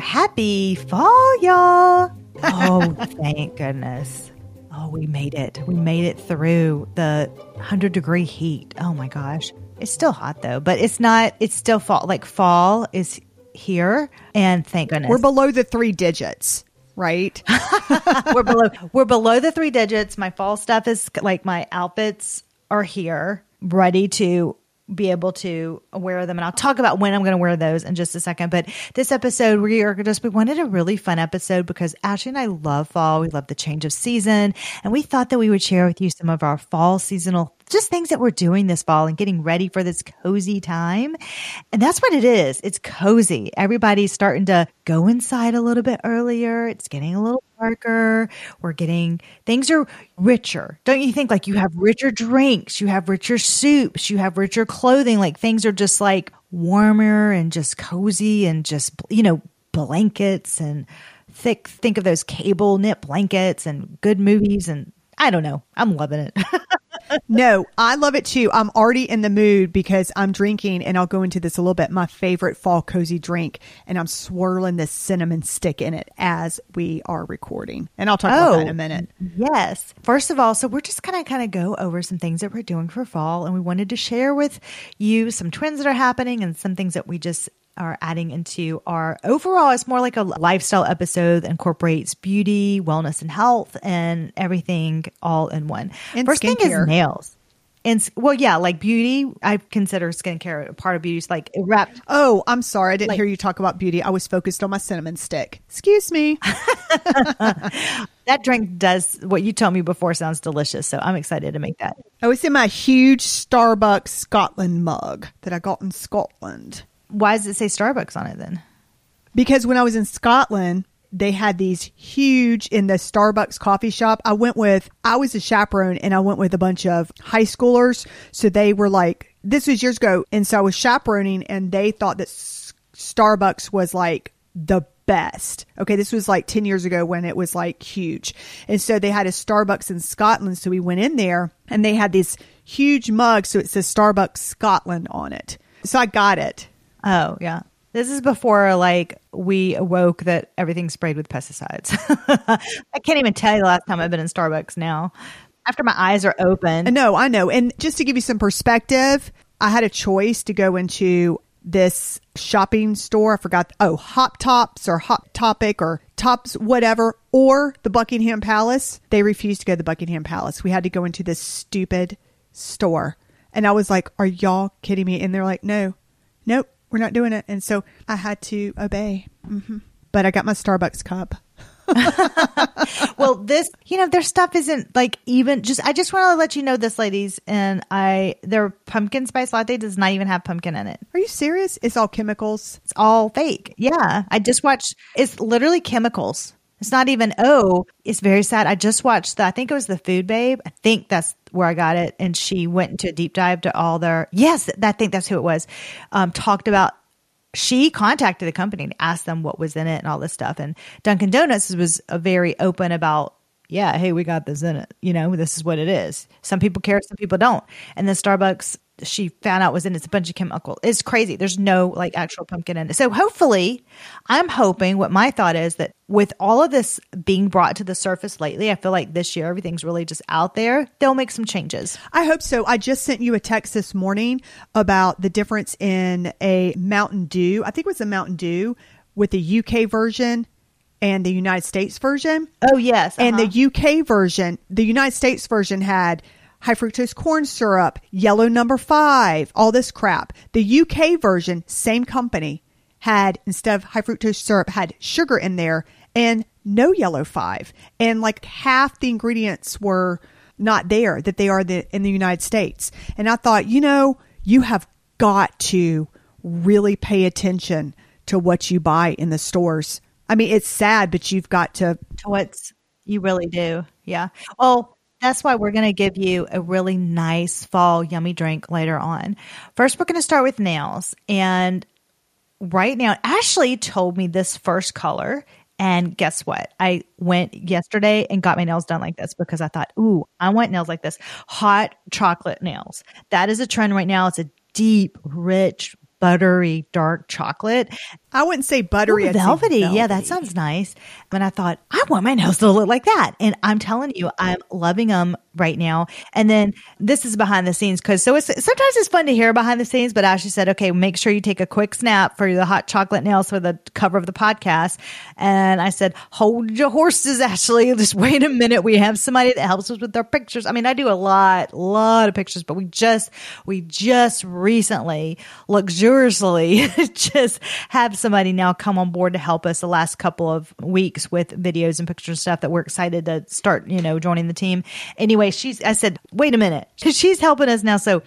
happy fall, y'all. Oh, thank goodness. Oh, we made it. We made it through the 100 degree heat. Oh my gosh. It's still hot though, but it's not, it's still fall. Like fall is here. And thank goodness. We're below the three digits, right? we're below we're below the three digits. My fall stuff is like my outfits are here, ready to be able to wear them. And I'll talk about when I'm going to wear those in just a second. But this episode, we are just, we wanted a really fun episode because Ashley and I love fall. We love the change of season. And we thought that we would share with you some of our fall seasonal just things that we're doing this fall and getting ready for this cozy time. And that's what it is. It's cozy. Everybody's starting to go inside a little bit earlier. It's getting a little darker. We're getting things are richer. Don't you think like you have richer drinks, you have richer soups, you have richer clothing, like things are just like warmer and just cozy and just you know, blankets and thick think of those cable knit blankets and good movies and I don't know. I'm loving it. no, I love it too. I'm already in the mood because I'm drinking, and I'll go into this a little bit. My favorite fall cozy drink, and I'm swirling this cinnamon stick in it as we are recording. And I'll talk oh, about that in a oh, minute. Yes. First of all, so we're just gonna kind of go over some things that we're doing for fall, and we wanted to share with you some trends that are happening and some things that we just are adding into our overall. It's more like a lifestyle episode that incorporates beauty wellness and health and everything all in one. And first skincare. thing is nails. And well yeah like beauty i consider skincare a part of beauty. It's like wrapped oh i'm sorry. I didn't like, hear you talk about beauty. I was focused on my cinnamon stick. Excuse me. That drink does what you told me before sounds delicious so i'm excited to make that. Oh it's in my huge starbucks scotland mug that i got in scotland why does it say Starbucks on it then? Because when I was in Scotland, they had these huge in the Starbucks coffee shop. I went with, I was a chaperone and I went with a bunch of high schoolers. So they were like, this was years ago. And so I was chaperoning and they thought that Starbucks was like the best. Okay. This was like 10 years ago when it was like huge. And so they had a Starbucks in Scotland. So we went in there and they had this huge mug. So it says Starbucks Scotland on it. So I got it. Oh, yeah. This is before like we awoke that everything's sprayed with pesticides. I can't even tell you the last time I've been in Starbucks now. After my eyes are open. No, I know. And just to give you some perspective, I had a choice to go into this shopping store. I forgot. Oh, Hop Tops or Hot Topic or Tops, whatever, or the Buckingham Palace. They refused to go to the Buckingham Palace. We had to go into this stupid store. And I was like, Are y'all kidding me? And they're like, No, nope, we're not doing it. And so I had to obey. Mm-hmm. But I got my Starbucks cup. well, this, you know, their stuff isn't like even just, I just want to let you know this, ladies. And I, their pumpkin spice latte does not even have pumpkin in it. Are you serious? It's all chemicals. It's all fake. Yeah. I just watched, it's literally chemicals. It's not even, oh, it's very sad. I just watched the, I think it was the Food Babe. I think that's where I got it. And she went into a deep dive to all their, yes, I think that's who it was, um, talked about she contacted the company and asked them what was in it and all this stuff. And Dunkin' Donuts was very open about, yeah, hey, we got this in it. You know, this is what it is. Some people care, some people don't. And then Starbucks she found out was in it's a bunch of chemical. It's crazy. There's no like actual pumpkin in it. So hopefully, I'm hoping what my thought is that with all of this being brought to the surface lately, I feel like this year everything's really just out there. They'll make some changes. I hope so. I just sent you a text this morning about the difference in a Mountain Dew. I think it was a Mountain Dew with the UK version and the United States version. Oh yes. Uh-huh. And the UK version, the United States version had high fructose corn syrup, yellow number five, all this crap. The UK version, same company, had instead of high fructose syrup, had sugar in there and no yellow five. And like half the ingredients were not there that they are the, in the United States. And I thought, you know, you have got to really pay attention to what you buy in the stores. I mean, it's sad, but you've got to. What's you really do. Yeah. Well, that's why we're going to give you a really nice fall yummy drink later on. First, we're going to start with nails. And right now, Ashley told me this first color. And guess what? I went yesterday and got my nails done like this because I thought, ooh, I want nails like this. Hot chocolate nails. That is a trend right now. It's a deep, rich, buttery, dark chocolate. I wouldn't say buttery. Ooh, I'd velvety. Yeah, that sounds nice. And I thought, I want my nails to look like that. And I'm telling you, I'm loving them right now. And then this is behind the scenes because so it's sometimes it's fun to hear behind the scenes. But Ashley said, okay, make sure you take a quick snap for the hot chocolate nails for the cover of the podcast. And I said, hold your horses, Ashley. Just wait a minute. We have somebody that helps us with our pictures. I mean, I do a lot, a lot of pictures, but we just we just recently luxuriously just have somebody now come on board to help us the last couple of weeks with videos and pictures and stuff that we're excited to start, you know, joining the team. Anyway, she's, I said, wait a minute. She's helping us now. So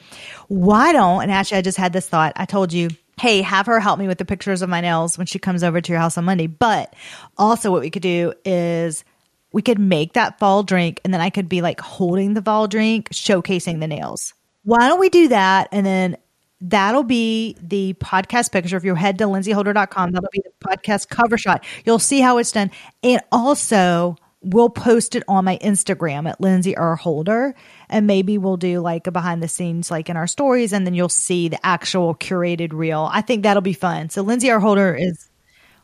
why don't, and actually I just had this thought. I told you, Hey, have her help me with the pictures of my nails when she comes over to your house on Monday. But also what we could do is we could make that fall drink and then I could be like holding the fall drink, showcasing the nails. Why don't we do that? And then that'll be the podcast picture. If you head to lindseyholder.com, that'll be the podcast cover shot. You'll see how it's done. And also, we'll post it on my Instagram at Lindsey R. Holder. And maybe we'll do like a behind the scenes, like in our stories, and then you'll see the actual curated reel. I think that'll be fun. So, Lindsey R. Holder is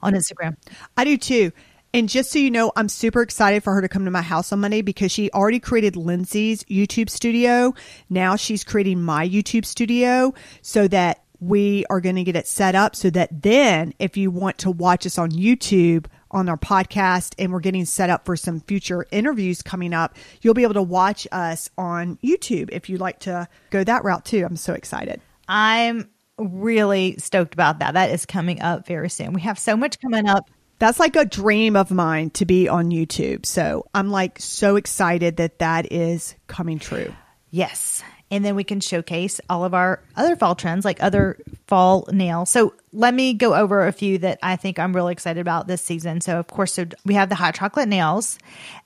on Instagram. I do too. And just so you know, I'm super excited for her to come to my house on Monday because she already created Lindsey's YouTube studio. Now she's creating my YouTube studio so that we are going to get it set up so that then if you want to watch us on YouTube on our podcast and we're getting set up for some future interviews coming up, you'll be able to watch us on YouTube if you'd like to go that route too. I'm so excited. I'm really stoked about that. That is coming up very soon. We have so much coming up. That's like a dream of mine to be on YouTube. So I'm like so excited that that is coming true. Yes. And then we can showcase all of our other fall trends, like other fall nails. So let me go over a few that I think I'm really excited about this season. So of course, so we have the hot chocolate nails,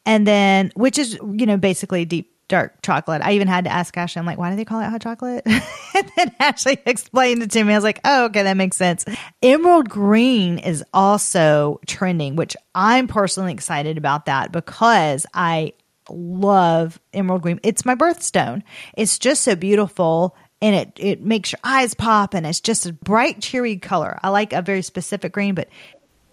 and then which is you know basically deep dark chocolate. I even had to ask Ashley, I'm like, why do they call it hot chocolate? and then Ashley explained it to me. I was like, oh, okay, that makes sense. Emerald green is also trending, which I'm personally excited about that because I love emerald green. It's my birthstone. It's just so beautiful and it, it makes your eyes pop and it's just a bright, cheery color. I like a very specific green, but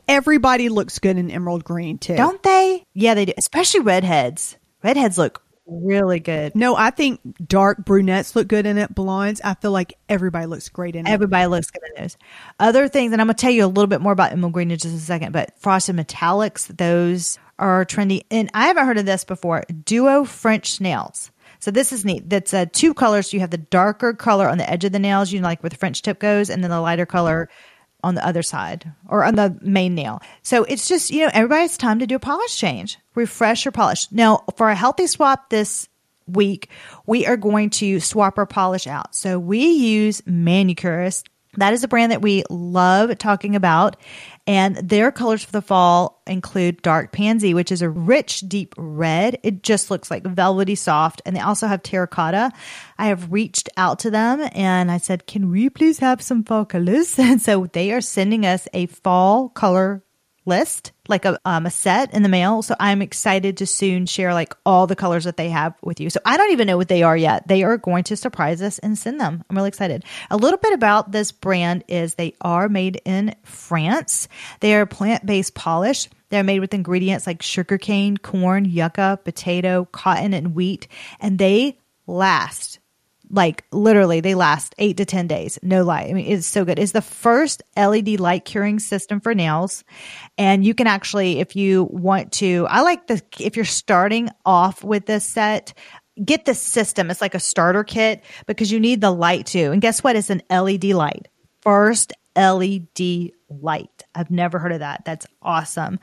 Everybody looks good in emerald green too. don't they? Yeah, they do. Especially redheads. Redheads look really good. No, I think dark brunettes look good in it. Blondes, I feel like everybody looks great in it. Everybody looks good in those. Other things, and I'm going to tell you a little bit more about emerald green in just a second, but frosted metallics, those are trendy. And I haven't heard of this before Duo French nails. So this is neat. That's uh, two colors. You have the darker color on the edge of the nails, you know, like where the French tip goes, and then the lighter color on the other side or on the main nail. So it's just, you know, everybody's time to do a polish change, refresh your polish. Now, for a healthy swap this week, we are going to swap our polish out. So we use Manucurist. That is a brand that we love talking about. And their colors for the fall include dark pansy, which is a rich, deep red. It just looks like velvety soft. And they also have terracotta. I have reached out to them and I said, can we please have some fall colors? And so they are sending us a fall color list, like a, um, a set in the mail. So I'm excited to soon share like all the colors that they have with you. So I don't even know what they are yet. They are going to surprise us and send them. I'm really excited. A little bit about this brand is they are made in France. They are plant based polish. They're made with ingredients like sugarcane, corn, yucca, potato, cotton, and wheat, and they last like literally they last eight to 10 days. No lie. I mean, it's so good. It's the first LED light curing system for nails. And you can actually, if you want to, I like the, if you're starting off with this set, get the system. It's like a starter kit because you need the light too. And guess what? It's an LED light. First LED light. I've never heard of that. That's awesome.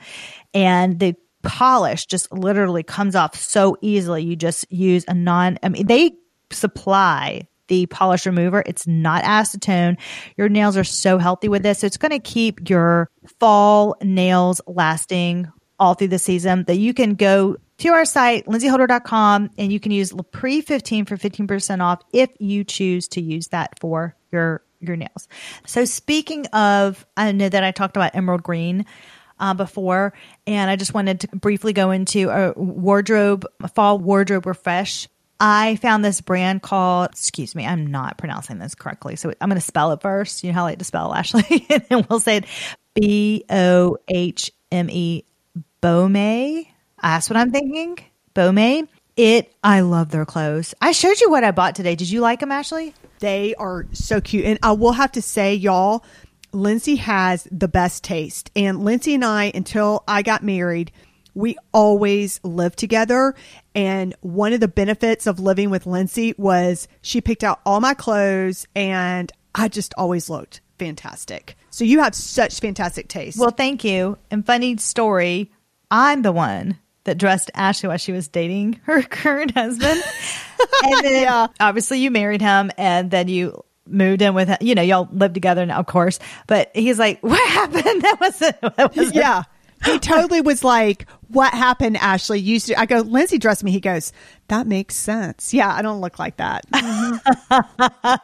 And the polish just literally comes off so easily. You just use a non, I mean, they supply the polish remover. It's not acetone. Your nails are so healthy with this. So it's going to keep your fall nails lasting all through the season that you can go to our site, lindseyholder.com, and you can use LaPree 15 for 15% off if you choose to use that for your, your nails. So speaking of, I know that I talked about emerald green. Uh, before, and I just wanted to briefly go into a wardrobe, a fall wardrobe refresh I found this brand called, excuse me, I'm not pronouncing this correctly. So I'm going to spell it first. You know how I like to spell Ashley? and we'll say it B O H M E Bome. Ah, that's what I'm thinking. Bome. It. I love their clothes. I showed you what I bought today. Did you like them, Ashley? They are so cute. And I will have to say, y'all, Lindsey has the best taste. And Lindsey and I, until I got married, we always lived together. And one of the benefits of living with Lindsey was she picked out all my clothes and I just always looked fantastic. So you have such fantastic taste. Well, thank you. And funny story, I'm the one that dressed Ashley while she was dating her current husband. and then Yeah. obviously you married him and then you moved in with him. You know, y'all live together now, of course. But he's like, What happened? That wasn't that wasn't yeah. He totally was like, What happened, Ashley? You I go, Lindsey dressed me. He goes, That makes sense. Yeah, I don't look like that.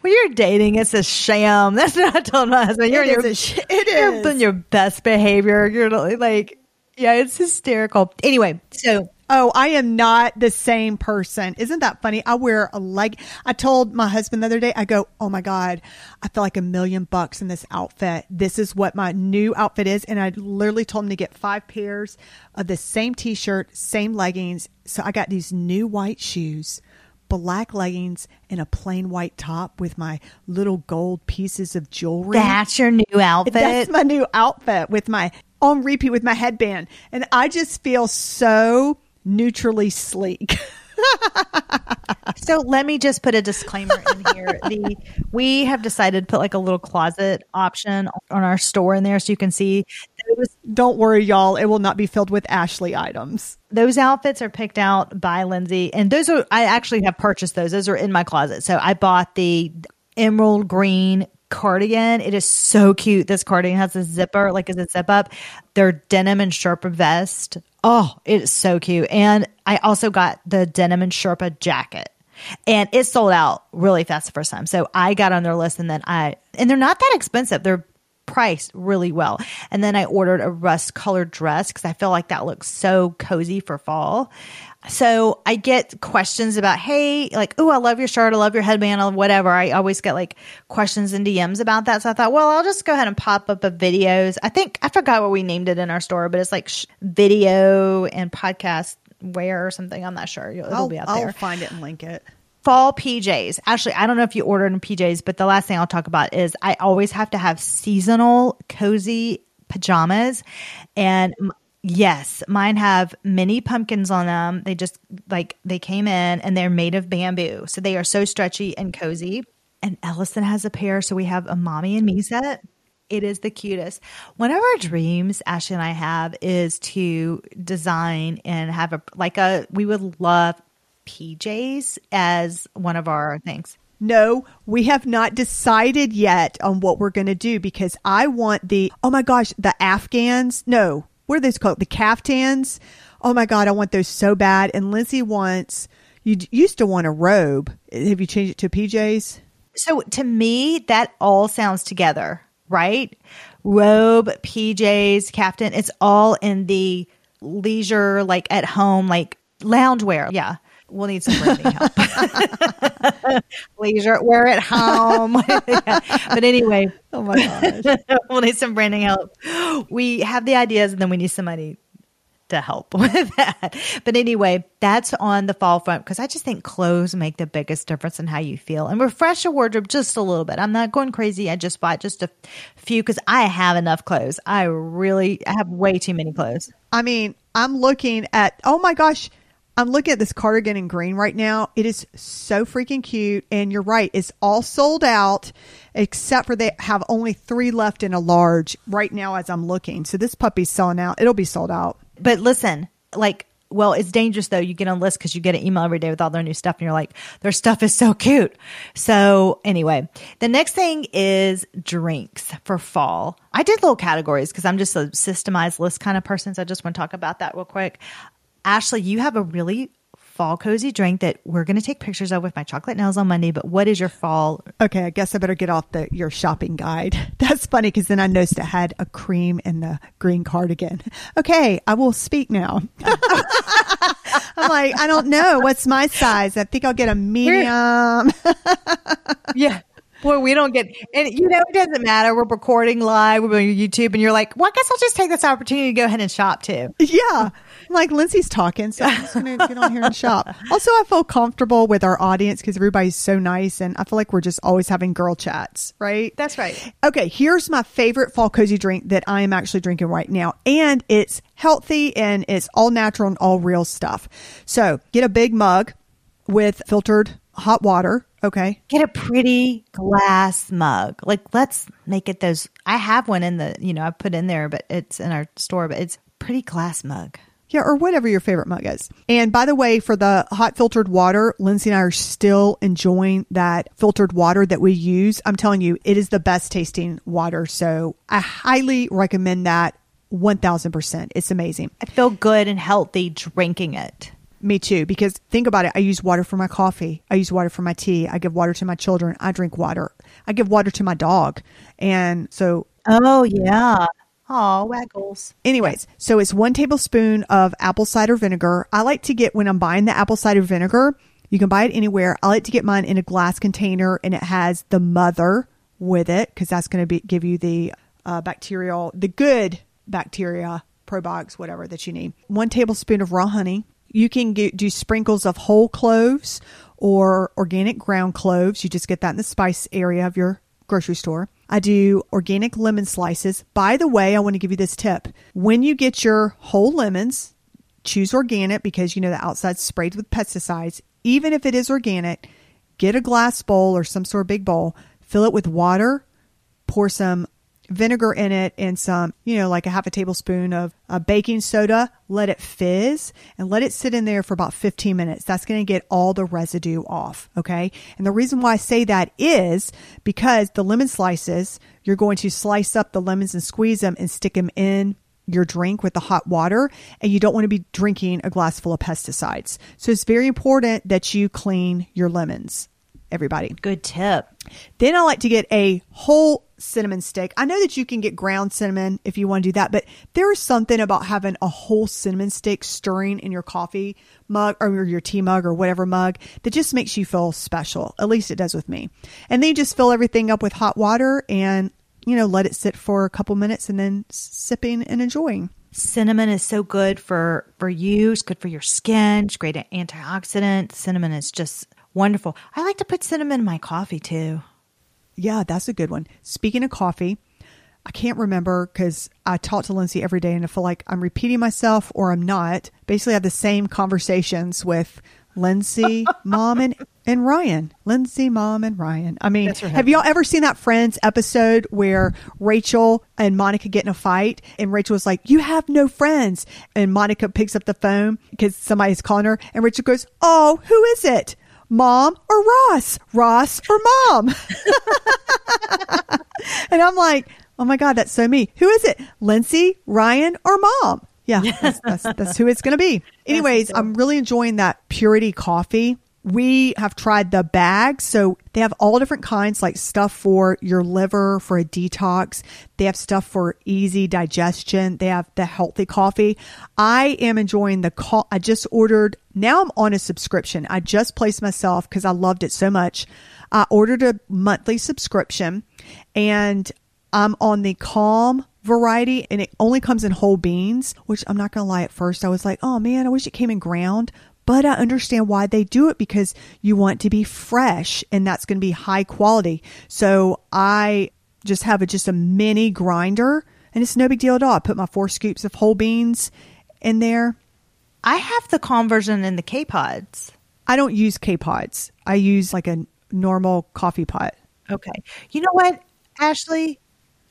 when you're dating, it's a sham. That's what I told my husband. You're It your, sh- it you're is. on your best behavior. You're like, yeah, it's hysterical. Anyway, so Oh, I am not the same person. Isn't that funny? I wear a leg. I told my husband the other day, I go, Oh my God, I feel like a million bucks in this outfit. This is what my new outfit is. And I literally told him to get five pairs of the same t shirt, same leggings. So I got these new white shoes, black leggings, and a plain white top with my little gold pieces of jewelry. that's your new outfit. That's my new outfit with my on repeat with my headband. And I just feel so neutrally sleek. So let me just put a disclaimer in here. The we have decided to put like a little closet option on our store in there so you can see those Don't worry, y'all. It will not be filled with Ashley items. those outfits are picked out by Lindsey and those are I actually have purchased those. Those are in my closet. So I bought the emerald green cardigan. It is so cute. This cardigan has a zipper, like is a zip up. Their denim and Sherpa vest. Oh, it is so cute. And I also got the denim and Sherpa jacket. And it sold out really fast the first time. So I got on their list and then I and they're not that expensive. They're priced really well. And then I ordered a rust colored dress because I feel like that looks so cozy for fall. So I get questions about, hey, like, oh, I love your shirt, I love your headband, or whatever. I always get like questions and DMs about that. So I thought, well, I'll just go ahead and pop up a videos. I think I forgot what we named it in our store, but it's like sh- video and podcast wear or something. I'm not sure. It'll I'll, be out there. I'll find it and link it. Fall PJs. Actually, I don't know if you ordered in PJs, but the last thing I'll talk about is I always have to have seasonal cozy pajamas. And yes, mine have mini pumpkins on them. They just like they came in and they're made of bamboo. So they are so stretchy and cozy. And Ellison has a pair. So we have a mommy and me set. It is the cutest. One of our dreams, Ashley and I have, is to design and have a like a. We would love PJs as one of our things. No, we have not decided yet on what we're going to do because I want the, oh my gosh, the Afghans. No, what are those called? The caftans. Oh my God, I want those so bad. And Lindsey wants, you used to want a robe. Have you changed it to PJs? So to me, that all sounds together, right? Robe, PJs, captain. It's all in the leisure, like at home, like loungewear. Yeah. We'll need some branding help. leisure, wear at home. Yeah. But anyway, Oh my gosh. we'll need some branding help. We have the ideas and then we need somebody to help with that. But anyway, that's on the fall front because I just think clothes make the biggest difference in how you feel and refresh your wardrobe just a little bit. I'm not going crazy. I just bought just a few because I have enough clothes. I really I have way too many clothes. I mean, I'm looking at, oh my gosh, I'm looking at this cardigan in green right now. It is so freaking cute. And you're right, it's all sold out except for they have only three left in a large right now as I'm looking. So this puppy's selling out. It'll be sold out. But listen, like, well, it's dangerous though. You get on list because you get an email every day with all their new stuff, and you're like, their stuff is so cute. So anyway, the next thing is drinks for fall. I did little categories because I'm just a systemized list kind of person. So I just want to talk about that real quick. Ashley, you have a really fall cozy drink that we're going to take pictures of with my chocolate nails on Monday. But what is your fall? Okay, I guess I better get off the your shopping guide. That's funny because then I noticed it had a cream in the green cardigan. Okay, I will speak now. I'm like, I don't know. What's my size? I think I'll get a medium. Yeah. Boy, we don't get, and you know, it doesn't matter. We're recording live, we're on YouTube, and you're like, well, I guess I'll just take this opportunity to go ahead and shop too. Yeah. Like Lindsey's talking, so I'm just to get on here and shop. Also, I feel comfortable with our audience because everybody's so nice, and I feel like we're just always having girl chats, right? That's right. Okay, here's my favorite fall cozy drink that I am actually drinking right now, and it's healthy and it's all natural and all real stuff. So get a big mug with filtered hot water. Okay. Get a pretty glass mug. Like, let's make it those. I have one in the, you know, I put in there, but it's in our store, but it's pretty glass mug. Yeah, or whatever your favorite mug is. And by the way, for the hot filtered water, Lindsey and I are still enjoying that filtered water that we use. I'm telling you, it is the best tasting water. So I highly recommend that 1000%. It's amazing. I feel good and healthy drinking it. Me too, because think about it. I use water for my coffee. I use water for my tea. I give water to my children. I drink water. I give water to my dog. And so. Oh, yeah. Oh, waggles. Anyways, so it's one tablespoon of apple cider vinegar. I like to get when I'm buying the apple cider vinegar, you can buy it anywhere. I like to get mine in a glass container and it has the mother with it because that's going to give you the uh, bacterial, the good bacteria, probiotics, whatever that you need. One tablespoon of raw honey. You can get, do sprinkles of whole cloves or organic ground cloves. You just get that in the spice area of your grocery store. I do organic lemon slices. By the way, I want to give you this tip. When you get your whole lemons, choose organic because you know the outside's sprayed with pesticides. Even if it is organic, get a glass bowl or some sort of big bowl, fill it with water, pour some vinegar in it and some, you know, like a half a tablespoon of uh, baking soda. Let it fizz and let it sit in there for about 15 minutes. That's going to get all the residue off. Okay. And the reason why I say that is because the lemon slices, you're going to slice up the lemons and squeeze them and stick them in your drink with the hot water and you don't want to be drinking a glass full of pesticides. So it's very important that you clean your lemons everybody. Good tip. Then I like to get a whole cinnamon stick. I know that you can get ground cinnamon if you want to do that, but there is something about having a whole cinnamon stick stirring in your coffee mug or your tea mug or whatever mug that just makes you feel special. At least it does with me. And then you just fill everything up with hot water and, you know, let it sit for a couple minutes and then sipping and enjoying. Cinnamon is so good for for you. It's good for your skin. It's great antioxidant. Cinnamon is just wonderful. I like to put cinnamon in my coffee too. Yeah, that's a good one. Speaking of coffee, I can't remember because I talk to Lindsey every day and I feel like I'm repeating myself or I'm not. Basically, I have the same conversations with Lindsey, mom, and, and Ryan. Lindsey, mom, and Ryan. I mean, have y'all ever seen that Friends episode where Rachel and Monica get in a fight and Rachel was like, You have no friends? And Monica picks up the phone because somebody's calling her and Rachel goes, Oh, who is it? Mom or Ross? Ross or mom? and I'm like, oh my God, that's so me. Who is it? Lindsey, Ryan, or mom? Yeah, that's, that's, that's who it's going to be. Anyways, I'm really enjoying that purity coffee we have tried the bags. So they have all different kinds, like stuff for your liver for a detox. They have stuff for easy digestion. They have the healthy coffee. I am enjoying the call. I just ordered, now I'm on a subscription. I just placed myself because I loved it so much. I ordered a monthly subscription and I'm on the calm variety and it only comes in whole beans, which I'm not going to lie at first. I was like, oh man, I wish it came in ground but I understand why they do it because you want to be fresh and that's going to be high quality. So I just have a, just a mini grinder and it's no big deal at all. I put my four scoops of whole beans in there. I have the conversion in the K pods. I don't use K pods. I use like a normal coffee pot. Okay. You know what, Ashley?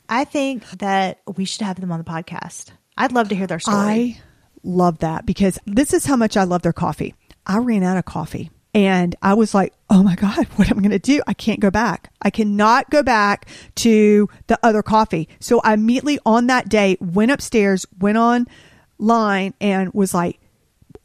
I think that we should have them on the podcast. I'd love to hear their story. I love that because this is how much I love their coffee. I ran out of coffee and I was like, oh my God, what am I going to do? I can't go back. I cannot go back to the other coffee. So I immediately on that day went upstairs, went online and was like,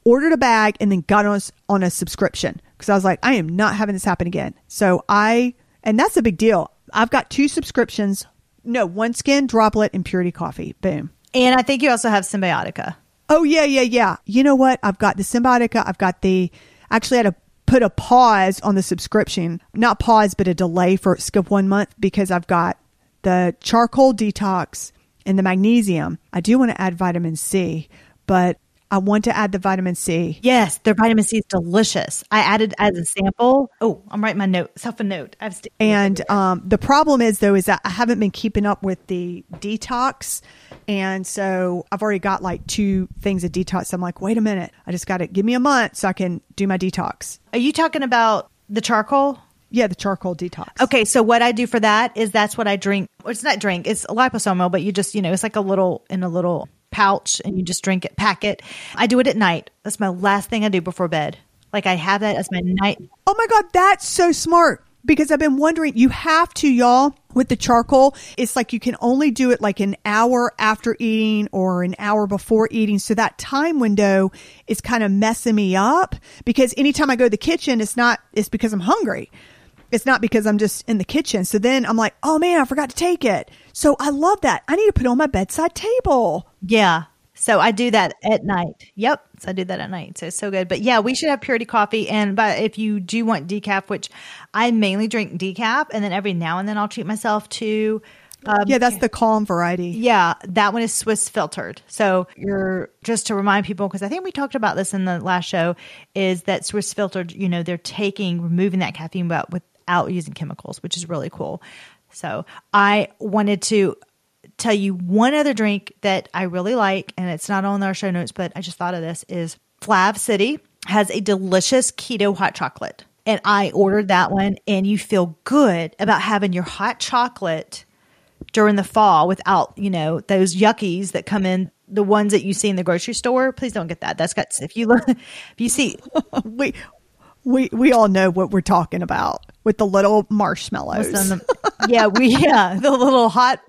ordered a bag and then got on, on a subscription because I was like, I am not having this happen again. So I, and that's a big deal. I've got two subscriptions. No, one skin, Droplet, and Purity Coffee. Boom. And I think you also have Symbiotica. Oh yeah, yeah, yeah. You know what? I've got the Symbiotica. I've got the. Actually, I had a put a pause on the subscription, not pause, but a delay for skip one month because I've got the charcoal detox and the magnesium. I do want to add vitamin C, but I want to add the vitamin C. Yes, their vitamin C is delicious. I added as a sample. Oh, I'm writing my note, self a note. I've st- And um, the problem is, though, is that I haven't been keeping up with the detox. And so I've already got like two things of detox. I'm like, wait a minute. I just got to give me a month so I can do my detox. Are you talking about the charcoal? Yeah, the charcoal detox. Okay, so what I do for that is that's what I drink. It's not drink, it's liposomal, but you just, you know, it's like a little in a little pouch and you just drink it, pack it. I do it at night. That's my last thing I do before bed. Like I have that as my night. Oh my God, that's so smart. Because I've been wondering, you have to, y'all, with the charcoal, it's like you can only do it like an hour after eating or an hour before eating. So that time window is kind of messing me up because anytime I go to the kitchen, it's not, it's because I'm hungry. It's not because I'm just in the kitchen. So then I'm like, oh man, I forgot to take it. So I love that. I need to put it on my bedside table. Yeah. So I do that at night. Yep. So I do that at night. So it's so good. But yeah, we should have purity coffee. And but if you do want decaf, which I mainly drink decaf, and then every now and then I'll treat myself to um, yeah, that's the calm variety. Yeah, that one is Swiss filtered. So you're just to remind people because I think we talked about this in the last show is that Swiss filtered. You know, they're taking removing that caffeine, but without using chemicals, which is really cool. So I wanted to tell you one other drink that I really like, and it's not on our show notes, but I just thought of this is Flav City has a delicious keto hot chocolate. And I ordered that one, and you feel good about having your hot chocolate during the fall without, you know, those yuckies that come in the ones that you see in the grocery store. Please don't get that. That's got if you look if you see we we we all know what we're talking about with the little marshmallows. the, yeah, we yeah, the little hot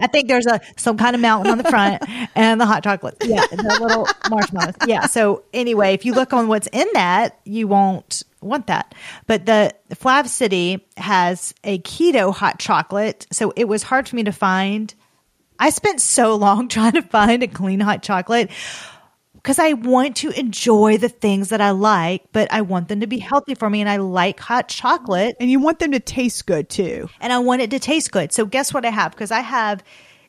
I think there's a some kind of mountain on the front and the hot chocolate. Yeah, the little marshmallows. Yeah. So anyway, if you look on what's in that, you won't want that. But the Flav City has a keto hot chocolate, so it was hard for me to find. I spent so long trying to find a clean hot chocolate because I want to enjoy the things that I like, but I want them to be healthy for me. And I like hot chocolate. And you want them to taste good too. And I want it to taste good. So, guess what I have? Because I have,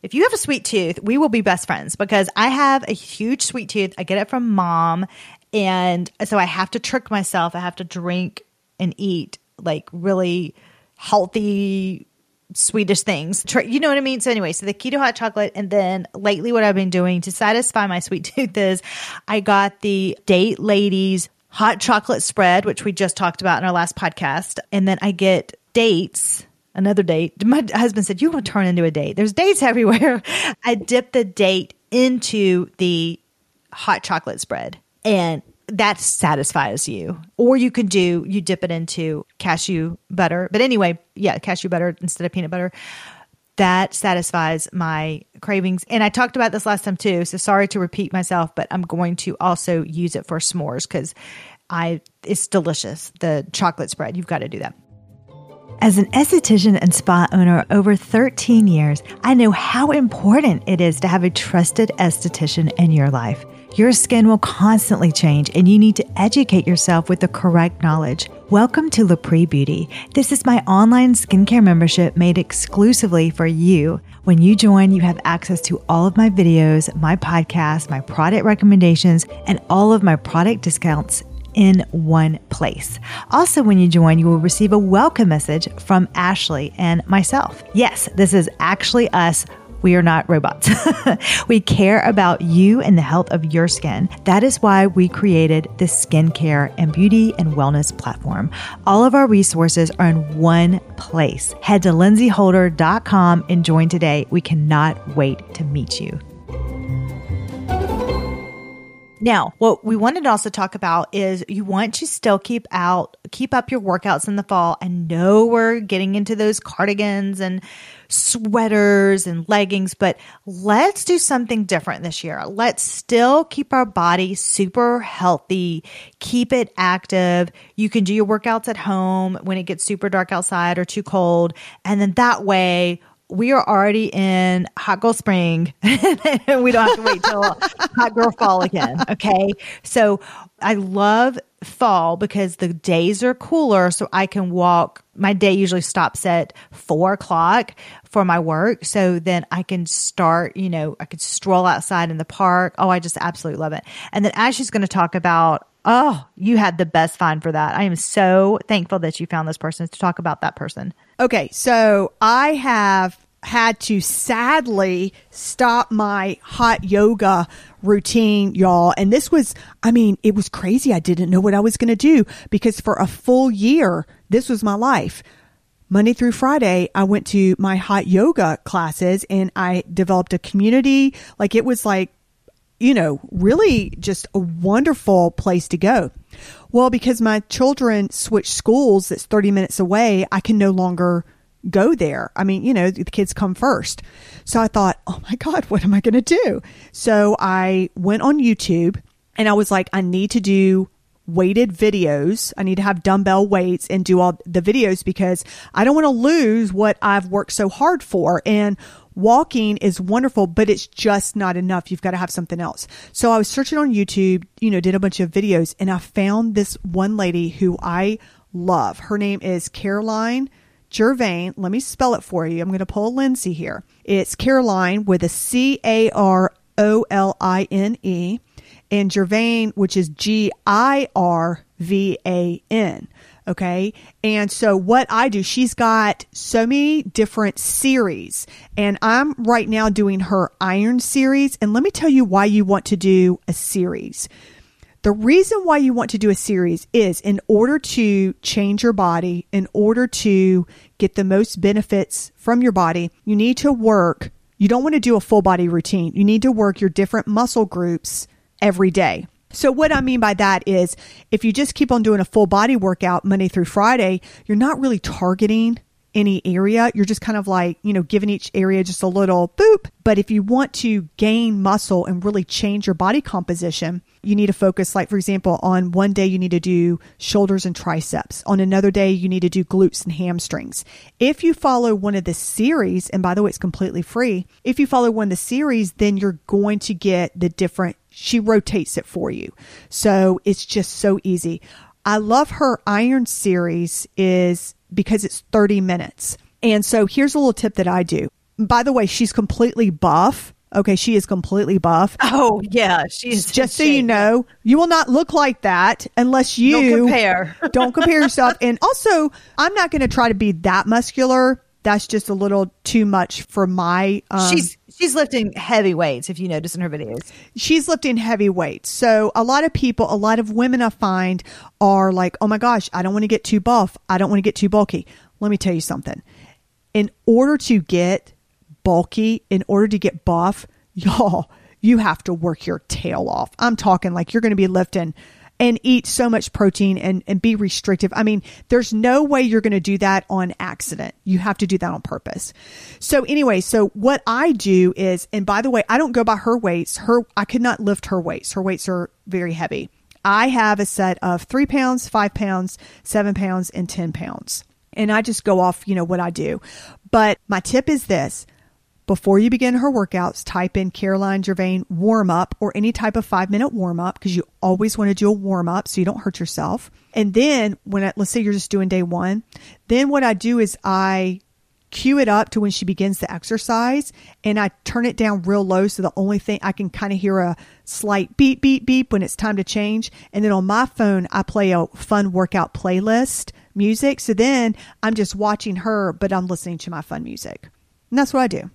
if you have a sweet tooth, we will be best friends because I have a huge sweet tooth. I get it from mom. And so I have to trick myself. I have to drink and eat like really healthy Swedish things. You know what I mean? So anyway, so the keto hot chocolate. And then lately what I've been doing to satisfy my sweet tooth is I got the date ladies hot chocolate spread, which we just talked about in our last podcast. And then I get dates another date. My husband said, You will turn into a date. There's dates everywhere. I dip the date into the hot chocolate spread and that satisfies you. Or you can do, you dip it into cashew butter. But anyway, yeah, cashew butter instead of peanut butter. That satisfies my cravings. And I talked about this last time too. So sorry to repeat myself, but I'm going to also use it for s'mores because I it's delicious. The chocolate spread. You've got to do that. As an esthetician and spa owner over 13 years, I know how important it is to have a trusted esthetician in your life. Your skin will constantly change, and you need to educate yourself with the correct knowledge. Welcome to LaPree Beauty. This is my online skincare membership made exclusively for you. When you join, you have access to all of my videos, my podcast, my product recommendations, and all of my product discounts in one place. Also, when you join, you will receive a welcome message from Ashley and myself. Yes, this is actually us. We are not robots. we care about you and the health of your skin. That is why we created this skincare and beauty and wellness platform. All of our resources are in one place. Head to lindseyholder.com and join today. We cannot wait to meet you. Now, what we wanted to also talk about is you want to still keep out, keep up your workouts in the fall. I know we're getting into those cardigans and sweaters and leggings, but let's do something different this year. Let's still keep our body super healthy, keep it active. You can do your workouts at home when it gets super dark outside or too cold. And then that way, we are already in hot girl spring and we don't have to wait till hot girl fall again. Okay. So I love fall because the days are cooler. So I can walk. My day usually stops at four o'clock for my work. So then I can start, you know, I could stroll outside in the park. Oh, I just absolutely love it. And then as she's going to talk about Oh, you had the best find for that. I am so thankful that you found this person to talk about that person. Okay, so I have had to sadly stop my hot yoga routine, y'all. And this was, I mean, it was crazy. I didn't know what I was going to do because for a full year, this was my life. Monday through Friday, I went to my hot yoga classes and I developed a community. Like it was like you know, really just a wonderful place to go. Well, because my children switched schools that's 30 minutes away, I can no longer go there. I mean, you know, the kids come first. So I thought, oh my God, what am I going to do? So I went on YouTube and I was like, I need to do weighted videos. I need to have dumbbell weights and do all the videos because I don't want to lose what I've worked so hard for. And walking is wonderful, but it's just not enough. You've got to have something else. So I was searching on YouTube, you know, did a bunch of videos and I found this one lady who I love. Her name is Caroline Girvan. Let me spell it for you. I'm going to pull Lindsey here. It's Caroline with a C A R O L I N E and Girvan, which is G I R V A N. Okay. And so what I do, she's got so many different series and I'm right now doing her iron series. And let me tell you why you want to do a series. The reason why you want to do a series is in order to change your body, in order to get the most benefits from your body, you need to work. You don't want to do a full body routine. You need to work your different muscle groups every day. So what I mean by that is if you just keep on doing a full body workout Monday through Friday, you're not really targeting any area. You're just kind of like, you know, giving each area just a little boop. But if you want to gain muscle and really change your body composition, you need to focus, like, for example, on one day you need to do shoulders and triceps. On another day, you need to do glutes and hamstrings. If you follow one of the series, and by the way, it's completely free. If you follow one of the series, then you're going to get the different she rotates it for you. So it's just so easy. I love her iron series is because it's 30 minutes. And so here's a little tip that I do. By the way, she's completely buff. Okay, she is completely buff. Oh yeah, she's just so you know, you will not look like that unless you don't compare. don't compare yourself. And also, I'm not going to try to be that muscular. That's just a little too much for my. Um, she's She's lifting heavy weights, if you notice in her videos. She's lifting heavy weights. So a lot of people, a lot of women I find are like, oh my gosh, I don't want to get too buff. I don't want to get too bulky. Let me tell you something. In order to get bulky, in order to get buff, y'all, you have to work your tail off. I'm talking like you're going to be lifting and eat so much protein and, and be restrictive. I mean, there's no way you're going to do that on accident. You have to do that on purpose. So anyway, so what I do is, and by the way, I don't go by her weights. Her, I could not lift her weights. Her weights are very heavy. I have a set of three pounds, five pounds, seven pounds, and 10 pounds. And I just go off, you know, what I do. But my tip is this before you begin her workouts, type in Caroline Girvan warm up or any type of five minute warm up because you always want to do a warm up so you don't hurt yourself. And then when I, let's say you're just doing day one, then what I do is I cue it up to when she begins the exercise and I turn it down real low so the only thing I can kind of hear a slight beep beep beep when it's time to change and then on my phone I play a fun workout playlist music so then I'm just watching her but I'm listening to my fun music. And that's what I do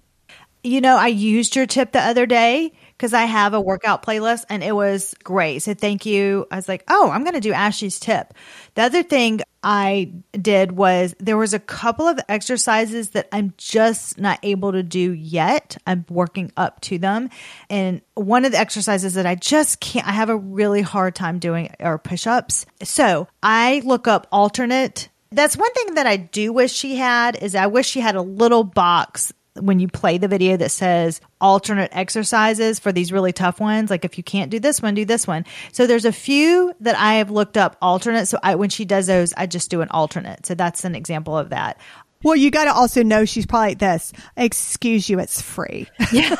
you know, I used your tip the other day because I have a workout playlist and it was great. So thank you. I was like, oh, I'm going to do Ashley's tip. The other thing I did was there was a couple of exercises that I'm just not able to do yet. I'm working up to them. And one of the exercises that I just can't, I have a really hard time doing are push ups. So I look up alternate that's one thing that I do wish she had is I wish she had a little box when you play the video that says alternate exercises for these really tough ones like if you can't do this one do this one. So there's a few that i have looked up alternate. So I, when she does those i just do an alternate. So that's an example of that Well, you got to also know she's probably like this. Excuse you, it's free. yeah,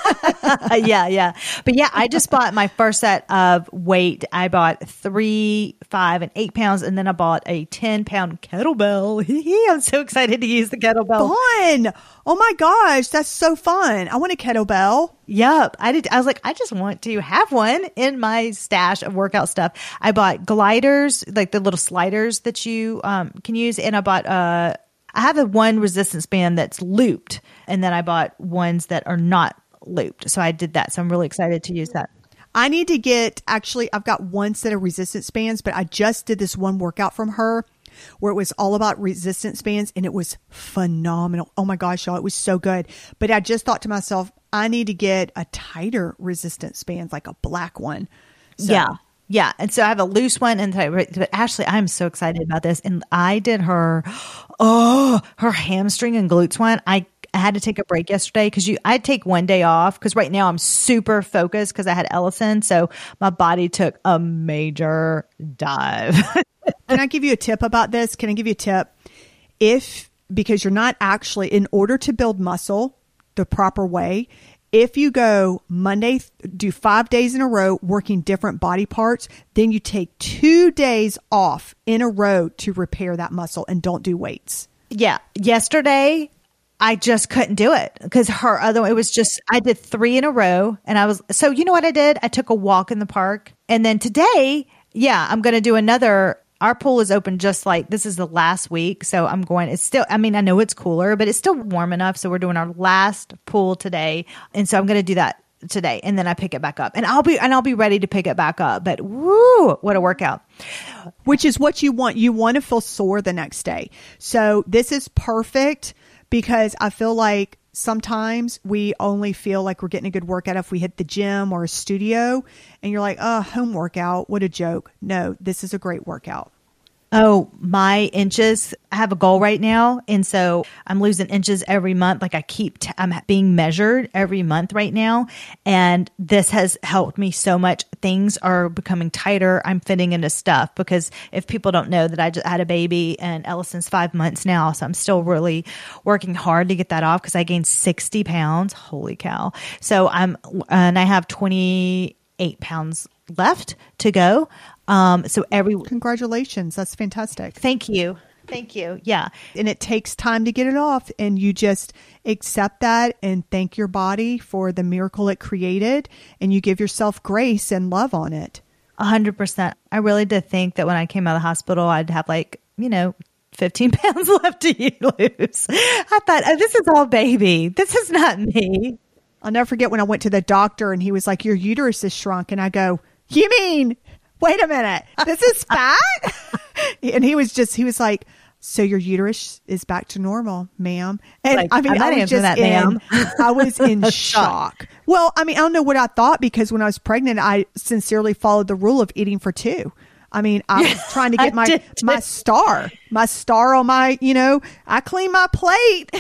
yeah, yeah. But yeah, I just bought my first set of weight. I bought three, five, and eight pounds, and then I bought a ten pound kettlebell. I'm so excited to use the kettlebell. Fun! Oh my gosh, that's so fun! I want a kettlebell. Yep, I did. I was like, I just want to have one in my stash of workout stuff. I bought gliders, like the little sliders that you um, can use, and I bought uh, I have a one resistance band that's looped, and then I bought ones that are not looped. So I did that. So I'm really excited to use that. I need to get actually, I've got one set of resistance bands, but I just did this one workout from her where it was all about resistance bands and it was phenomenal. Oh my gosh, y'all, it was so good. But I just thought to myself, I need to get a tighter resistance band, like a black one. So. Yeah. Yeah. And so I have a loose one and but Ashley, I'm so excited about this. And I did her oh her hamstring and glutes one. I I had to take a break yesterday because you I take one day off because right now I'm super focused because I had Ellison. So my body took a major dive. Can I give you a tip about this? Can I give you a tip? If because you're not actually in order to build muscle the proper way, if you go Monday, do five days in a row working different body parts, then you take two days off in a row to repair that muscle and don't do weights. Yeah. Yesterday, I just couldn't do it because her other, it was just, I did three in a row and I was, so you know what I did? I took a walk in the park. And then today, yeah, I'm to do another our pool is open just like this is the last week. So I'm going, it's still, I mean, I know it's cooler, but it's still warm enough. So we're doing our last pool today. And so I'm going to do that today and then I pick it back up and I'll be, and I'll be ready to pick it back up. But woo, what a workout. Which is what you want. You want to feel sore the next day. So this is perfect because I feel like sometimes we only feel like we're getting a good workout if we hit the gym or a studio and you're like, oh, home workout, what a joke. No, this is a great workout. Oh, my inches. I have a goal right now. And so I'm losing inches every month. Like I keep, t- I'm being measured every month right now. And this has helped me so much. Things are becoming tighter. I'm fitting into stuff because if people don't know that I just had a baby and Ellison's five months now. So I'm still really working hard to get that off because I gained 60 pounds. Holy cow. So I'm, and I have 28 pounds left to go. Um, so every congratulations, that's fantastic. Thank you. Thank you. Yeah. And it takes time to get it off. And you just accept that and thank your body for the miracle it created. And you give yourself grace and love on it. A hundred percent. I really did think that when I came out of the hospital, I'd have like, you know, 15 pounds left to lose. I thought, oh, this is all baby. This is not me. I'll never forget when I went to the doctor and he was like, Your uterus is shrunk. And I go, You mean wait a minute, this is fat? and he was just, he was like, so your uterus is back to normal, ma'am. And like, I mean, I was just that, in, ma'am. I was in shock. Well, I mean, I don't know what I thought because when I was pregnant, I sincerely followed the rule of eating for two. I mean, I was trying to get my my star, my star on my, you know, I clean my plate.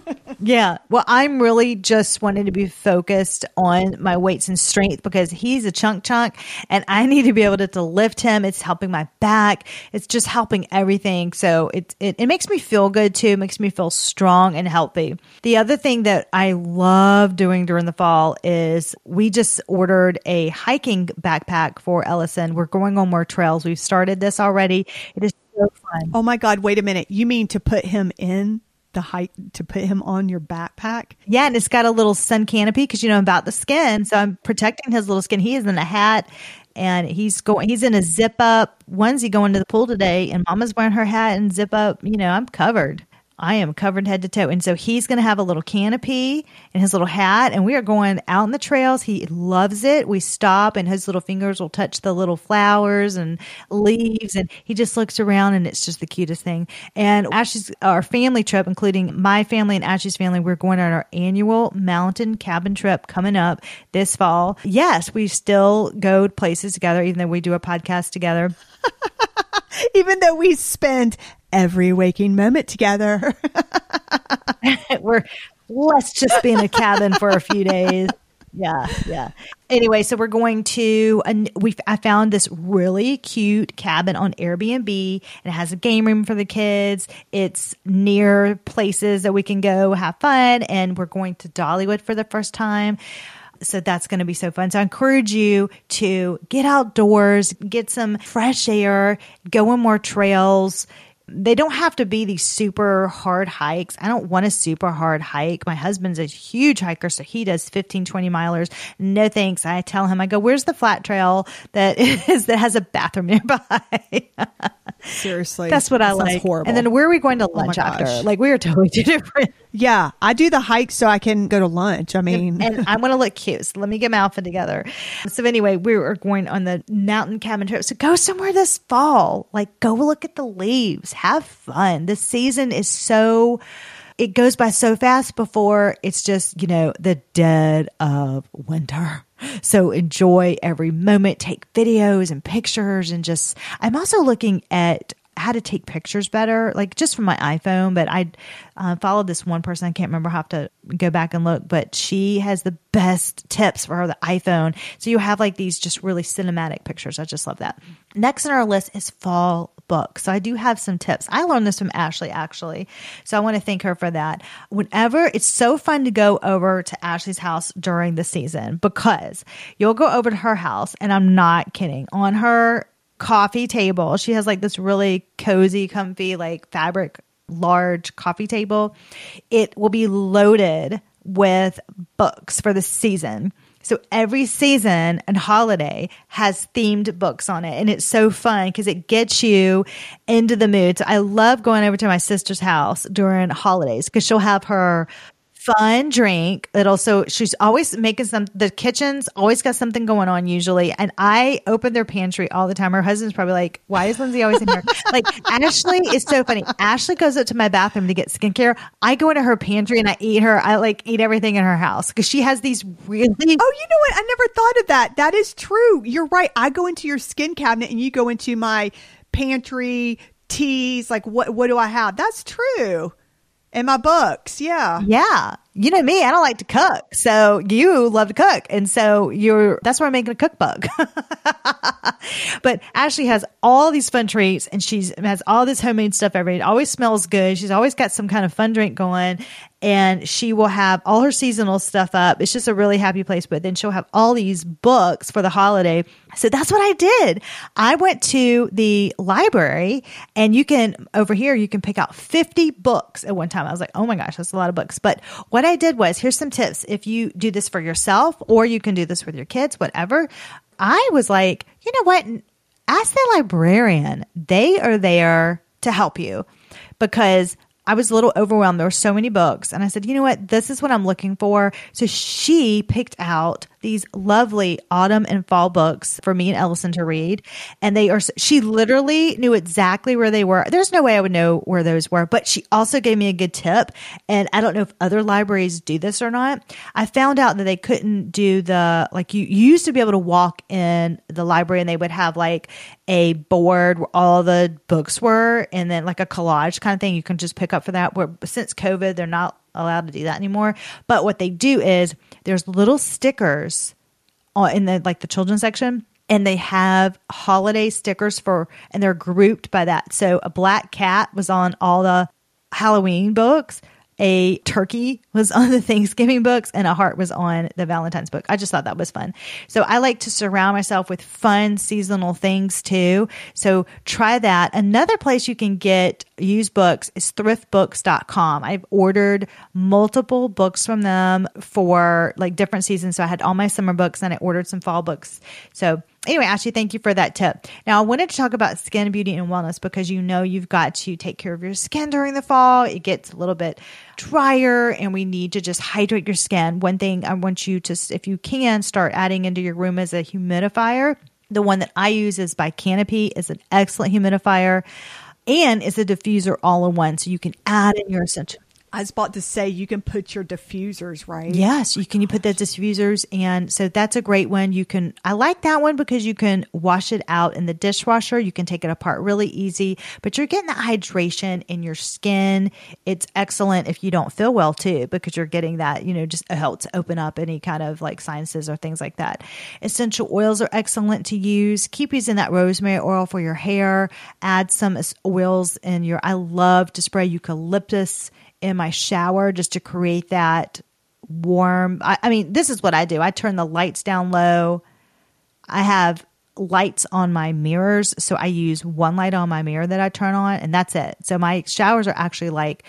yeah. Well, I'm really just wanting to be focused on my weights and strength because he's a chunk chunk and I need to be able to, to lift him. It's helping my back. It's just helping everything. So it, it, it makes me feel good too. It makes me feel strong and healthy. The other thing that I love doing during the fall is we just ordered a hiking backpack for Ellison. We're going on more trails. We've started this already. It is so fun. Oh my God. Wait a minute. You mean to put him in the height to put him on your backpack. Yeah, and it's got a little sun canopy because you know about the skin, so I'm protecting his little skin. He is in a hat and he's going he's in a zip up onesie going to the pool today and mama's wearing her hat and zip up you know i'm covered I am covered head to toe. And so he's going to have a little canopy and his little hat. And we are going out in the trails. He loves it. We stop and his little fingers will touch the little flowers and leaves. And he just looks around and it's just the cutest thing. And Ashley's, our family trip, including my family and Ashley's family, we're going on our annual mountain cabin trip coming up this fall. Yes, we still go places together, even though we do a podcast together. even though we spend every waking moment together. We're let's just be in a cabin for a few days. Yeah, yeah. Anyway, so we're going to and we I found this really cute cabin on Airbnb and it has a game room for the kids. It's near places that we can go have fun and we're going to Dollywood for the first time. So that's going to be so fun. So I encourage you to get outdoors, get some fresh air, go on more trails they don't have to be these super hard hikes. I don't want a super hard hike. My husband's a huge hiker, so he does 15, 20 milers. No thanks. I tell him, I go, where's the flat trail that is, that has a bathroom nearby? Seriously. That's what I like. Horrible. And then where are we going to oh lunch my after? Like we are totally two different. Yeah, I do the hike so I can go to lunch. I mean, and I want to look cute. So let me get my outfit together. So anyway, we were going on the mountain cabin trip. So go somewhere this fall. Like go look at the leaves. Have fun. This season is so it goes by so fast before it's just, you know, the dead of winter. So enjoy every moment, take videos and pictures and just I'm also looking at how to take pictures better, like just from my iPhone. But I uh, followed this one person. I can't remember. I have to go back and look, but she has the best tips for the iPhone. So you have like these just really cinematic pictures. I just love that. Next on our list is fall books. So I do have some tips. I learned this from Ashley actually. So I want to thank her for that. Whenever it's so fun to go over to Ashley's house during the season because you'll go over to her house and I'm not kidding. On her coffee table. She has like this really cozy, comfy, like fabric large coffee table. It will be loaded with books for the season. So every season and holiday has themed books on it. And it's so fun because it gets you into the mood. So I love going over to my sister's house during holidays because she'll have her fun drink It also she's always making some the kitchen's always got something going on usually and i open their pantry all the time her husband's probably like why is lindsey always in here like ashley is so funny ashley goes up to my bathroom to get skincare i go into her pantry and i eat her i like eat everything in her house because she has these really Oh, you know what? I never thought of that. That is true. You're right. I go into your skin cabinet and you go into my pantry, teas. Like, what, what do I have? That's true. And my books. Yeah. Yeah. You know me, I don't like to cook. So you love to cook. And so you're, that's why I'm making a cookbook. but Ashley has all these fun treats and she has all this homemade stuff every day. It always smells good. She's always got some kind of fun drink going and she will have all her seasonal stuff up. It's just a really happy place. But then she'll have all these books for the holiday. So that's what I did. I went to the library and you can, over here, you can pick out 50 books at one time. I was like, oh my gosh, that's a lot of books. But what I did was here's some tips. If you do this for yourself or you can do this with your kids, whatever. I was like, you know what? Ask the librarian. They are there to help you because I was a little overwhelmed. There were so many books. And I said, you know what? This is what I'm looking for. So she picked out these lovely autumn and fall books for me and Ellison to read. And they are, she literally knew exactly where they were. There's no way I would know where those were, but she also gave me a good tip. And I don't know if other libraries do this or not. I found out that they couldn't do the, like you, you used to be able to walk in the library and they would have like a board where all the books were and then like a collage kind of thing you can just pick up for that. Where since COVID, they're not allowed to do that anymore. But what they do is there's little stickers in the like the children's section and they have holiday stickers for and they're grouped by that. So a black cat was on all the Halloween books. A turkey was on the Thanksgiving books and a heart was on the Valentine's book. I just thought that was fun. So I like to surround myself with fun seasonal things too. So try that. Another place you can get used books is thriftbooks.com. I've ordered multiple books from them for like different seasons. So I had all my summer books and I ordered some fall books. So anyway, Ashley, thank you for that tip. Now, I wanted to talk about skin beauty and wellness because you know you've got to take care of your skin during the fall. It gets a little bit drier and we need to just hydrate your skin. One thing I want you to, if you can, start adding into your room as a humidifier. The one that I use is by Canopy. It's an excellent humidifier and it's a diffuser all in one. So you can add in your essential I was about to say you can put your diffusers right. Yes, you can. You put the diffusers, and so that's a great one. You can. I like that one because you can wash it out in the dishwasher. You can take it apart really easy, but you're getting that hydration in your skin. It's excellent if you don't feel well too, because you're getting that. You know, just helps open up any kind of like sinuses or things like that. Essential oils are excellent to use. Keep using that rosemary oil for your hair. Add some oils in your. I love to spray eucalyptus in my shower just to create that warm. I, I, mean, this is what I do. I turn the lights down low. I have lights on my mirrors. So I use one light on my mirror that I turn on, and that's it. So my showers are actually like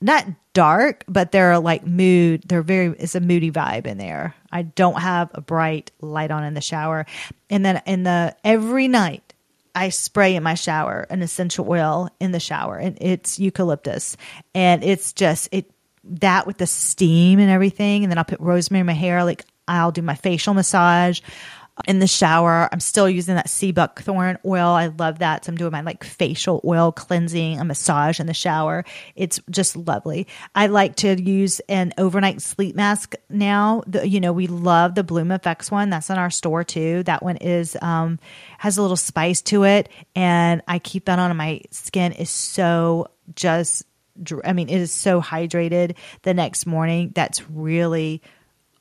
not dark, but they're like mood. They're very, it's a moody vibe in there. I don't have a bright light on in the shower. And then in the, every night, I spray in my shower an essential oil in the shower and it's eucalyptus. And it's just it that with the steam and everything and then I'll put rosemary in my hair like I'll do my facial massage in the shower. I'm still using that sea buckthorn oil. I love that. So I'm doing my like facial oil cleansing, a massage in the shower. It's just lovely. I like to use an overnight sleep mask now. The, you know, we love the Bloom Effects one. That's in our store too. That one is um has a little spice to it and I keep that on my skin is so just I mean, it is so hydrated the next morning. That's really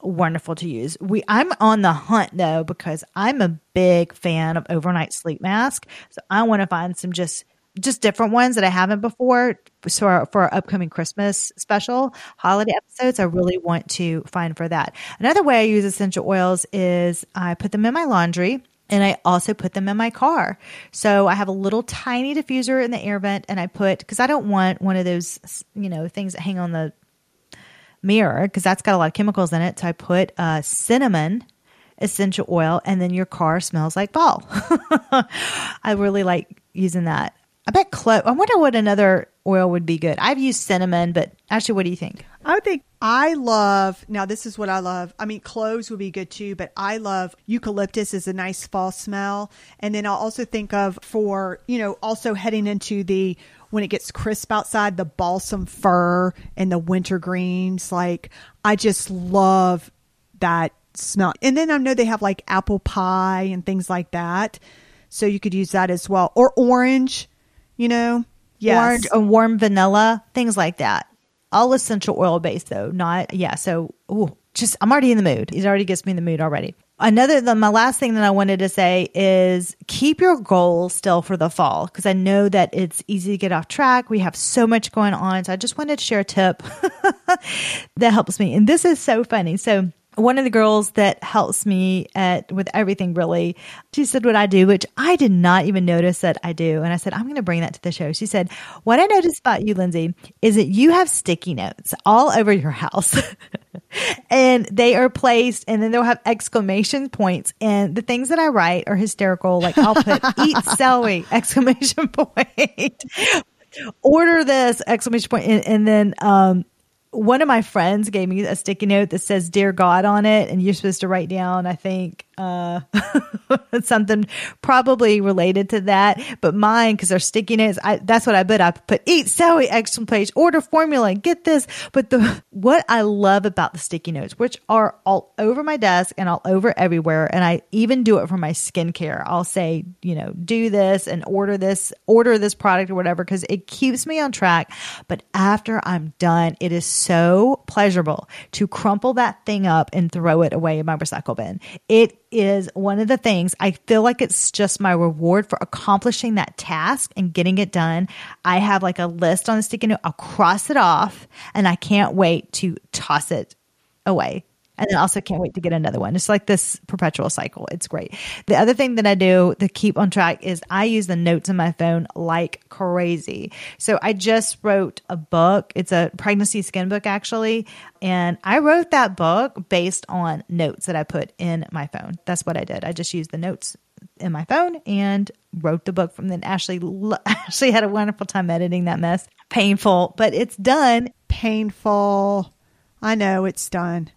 wonderful to use. We I'm on the hunt though because I'm a big fan of overnight sleep mask. So I want to find some just just different ones that I haven't before. So our, for our upcoming Christmas special holiday episodes, I really want to find for that. Another way I use essential oils is I put them in my laundry. And I also put them in my car. So I have a little tiny diffuser in the air vent and I put, because I don't want one of those, you know, things that hang on the mirror because that's got a lot of chemicals in it. So I put uh, cinnamon essential oil, and then your car smells like ball. I really like using that. I bet clove. I wonder what another oil would be good. I've used cinnamon, but actually, what do you think? I would think I love. Now, this is what I love. I mean, cloves would be good too, but I love eucalyptus is a nice fall smell. And then I'll also think of for you know also heading into the when it gets crisp outside, the balsam fir and the winter greens. Like, I just love that smell. And then I know they have like apple pie and things like that. So you could use that as well. Or orange, you know? Yes. Orange, a warm vanilla, things like that. All essential oil based though, not, yeah. So, ooh, just, I'm already in the mood. It already gets me in the mood already another the, my last thing that i wanted to say is keep your goals still for the fall because i know that it's easy to get off track. We have so much going on. So i just wanted to share a tip that helps me. And this is so funny. So one of the girls that helps me at with everything really she said what i do? Which i did not even notice that i do. And i said i'm going to bring that to the show. She said what i noticed about you lindsey is that you have sticky notes all over your house. And they are placed and then they'll have exclamation points. And the things that i write are hysterical. Like i'll put eat celery exclamation point. Order this exclamation point. And, and then um one of my friends gave me a sticky note that says "Dear God" on it, and you're supposed to write down, I think, uh, something probably related to that. But mine, because they're sticky notes, I, that's what I put. I put "Eat Sally!" exclamation page, order formula, and get this. But the what I love about the sticky notes, which are all over my desk and all over everywhere, and I even do it for my skincare. I'll say, you know, do this and order this, order this product or whatever, because it keeps me on track. But after I'm done, it is so pleasurable to crumple that thing up and throw it away in my recycle bin. It is one of the things I feel like it's just my reward for accomplishing that task and getting it done. I have like a list on the sticky note. I'll cross it off and I can't wait to toss it away and then also can't wait to get another one. It's like this perpetual cycle. It's great. The other thing that I do to keep on track is I use the notes on my phone like crazy. So I just wrote a book. It's a pregnancy skin book actually. And I wrote that book based on notes that I put in my phone. That's what I did. I just used the notes in my phone and wrote the book from then Ashley Ashley had a wonderful time editing that mess. Painful, but it's done. Painful. I know it's done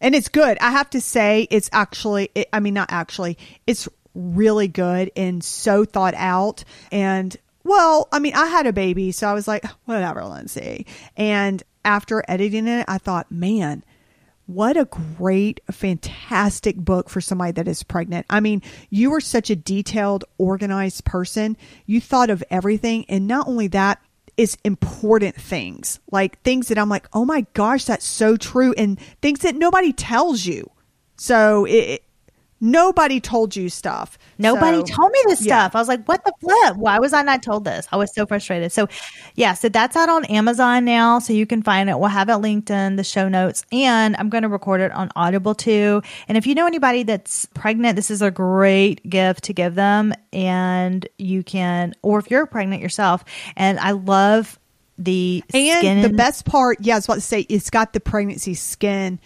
and it's good. I have to say, it's actually, it, I mean, not actually, it's really good and so thought out. And well, I mean, I had a baby, so I was like, whatever, Lindsey. And after editing it, I thought, man, what a great, fantastic book for somebody that is pregnant. I mean, you are such a detailed, organized person. You thought of everything. And not only that, it's important things like things that I'm like, oh my gosh, that's so true. And things that nobody tells you. So it, Nobody told you stuff. Nobody So- told me this yeah. stuff. I was like, what the flip? Why was I not told this? I was so frustrated. So, yeah, so that's out on Amazon now. So you can find it. We'll have it linked in the show notes. And I'm going to record it on Audible too. And if you know anybody that's pregnant, this is a great gift to give them. And you can, or if you're pregnant yourself. And I love the And skin the best part, yeah, I was about to say, it's got the pregnancy skin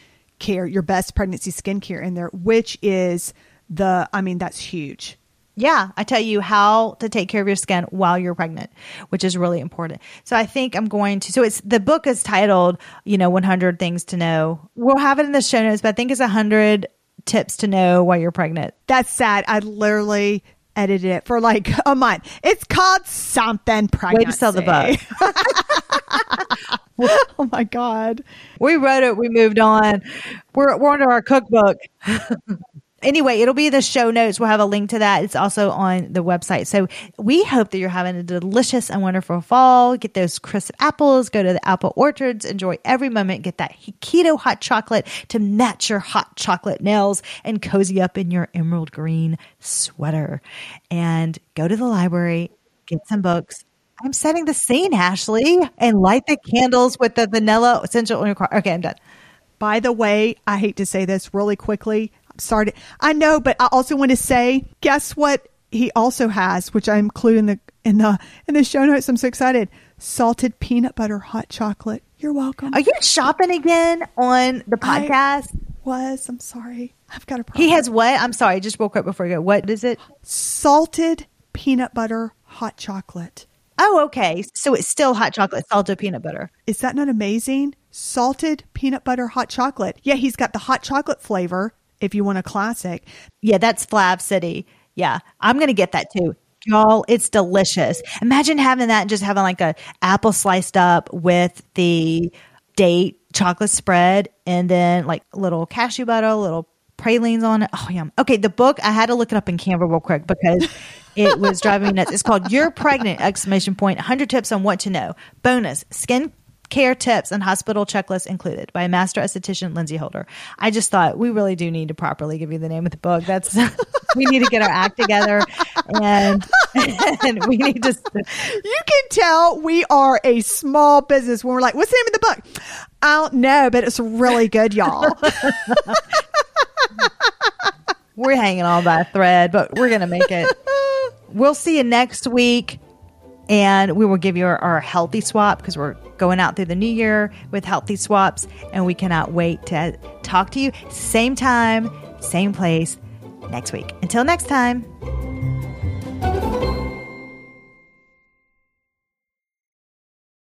care, your best pregnancy skincare in there, which is the, I mean, that's huge. Yeah, I tell you how to take care of your skin while you're pregnant, which is really important. So I think I'm going to. So it's the book is titled, you know, 100 things to know. We'll have it in the show notes, but I think it's 100 tips to know while you're pregnant. That's sad. I literally edited it for like a month. It's called something pregnancy. Way to sell the book. oh my God. We wrote it. We moved on. We're we're under our cookbook. anyway, it'll be the show notes. We'll have a link to that. It's also on the website. So we hope that you're having a delicious and wonderful fall. Get those crisp apples. Go to the apple orchards. Enjoy every moment. Get that keto hot chocolate to match your hot chocolate nails and cozy up in your emerald green sweater. And go to the library. Get some books. I'm setting the scene, Ashley, and light the candles with the vanilla essential oil. Okay, I'm done. By the way, I hate to say this really quickly. I'm sorry. to- I know, but I also want to say, guess what? He also has, which I include in the in the in the show notes. I'm so excited. Salted peanut butter hot chocolate. You're welcome. Are you shopping again on the I- podcast? was. I'm sorry. I've got a problem. he has what? I'm sorry, I just real quick before you go. What is it? salted peanut butter hot chocolate. Oh, okay. So it's still hot chocolate, salted peanut butter. Is that not amazing? Salted peanut butter hot chocolate. Yeah, he's got the hot chocolate flavor if you want a classic. Yeah, that's FlavCity. Yeah, I'm gonna get that too. Y'all, it's delicious. Imagine having that and just having like a apple sliced up with the date chocolate spread and then like little cashew butter, little pralines on it. Oh, yum. Okay, the book, I had to look it up in Canva real quick because it was driving me nuts. It's called You're Pregnant! Exclamation point. 100 tips on what to know. Bonus, skin care tips and hospital checklists included by master esthetician Lindsey Holder. I just thought we really do need to properly give you the name of the book. That's we need to get our act together and, and we need to You can tell we are a small business when we're like, what's the name of the book? I don't know, but it's really good, y'all. we're hanging on by a thread, but we're gonna make it. We'll see you next week. And we will give you our, our healthy swap because we're going out through the new year with healthy swaps. And we cannot wait to talk to you same time, same place next week. Until next time.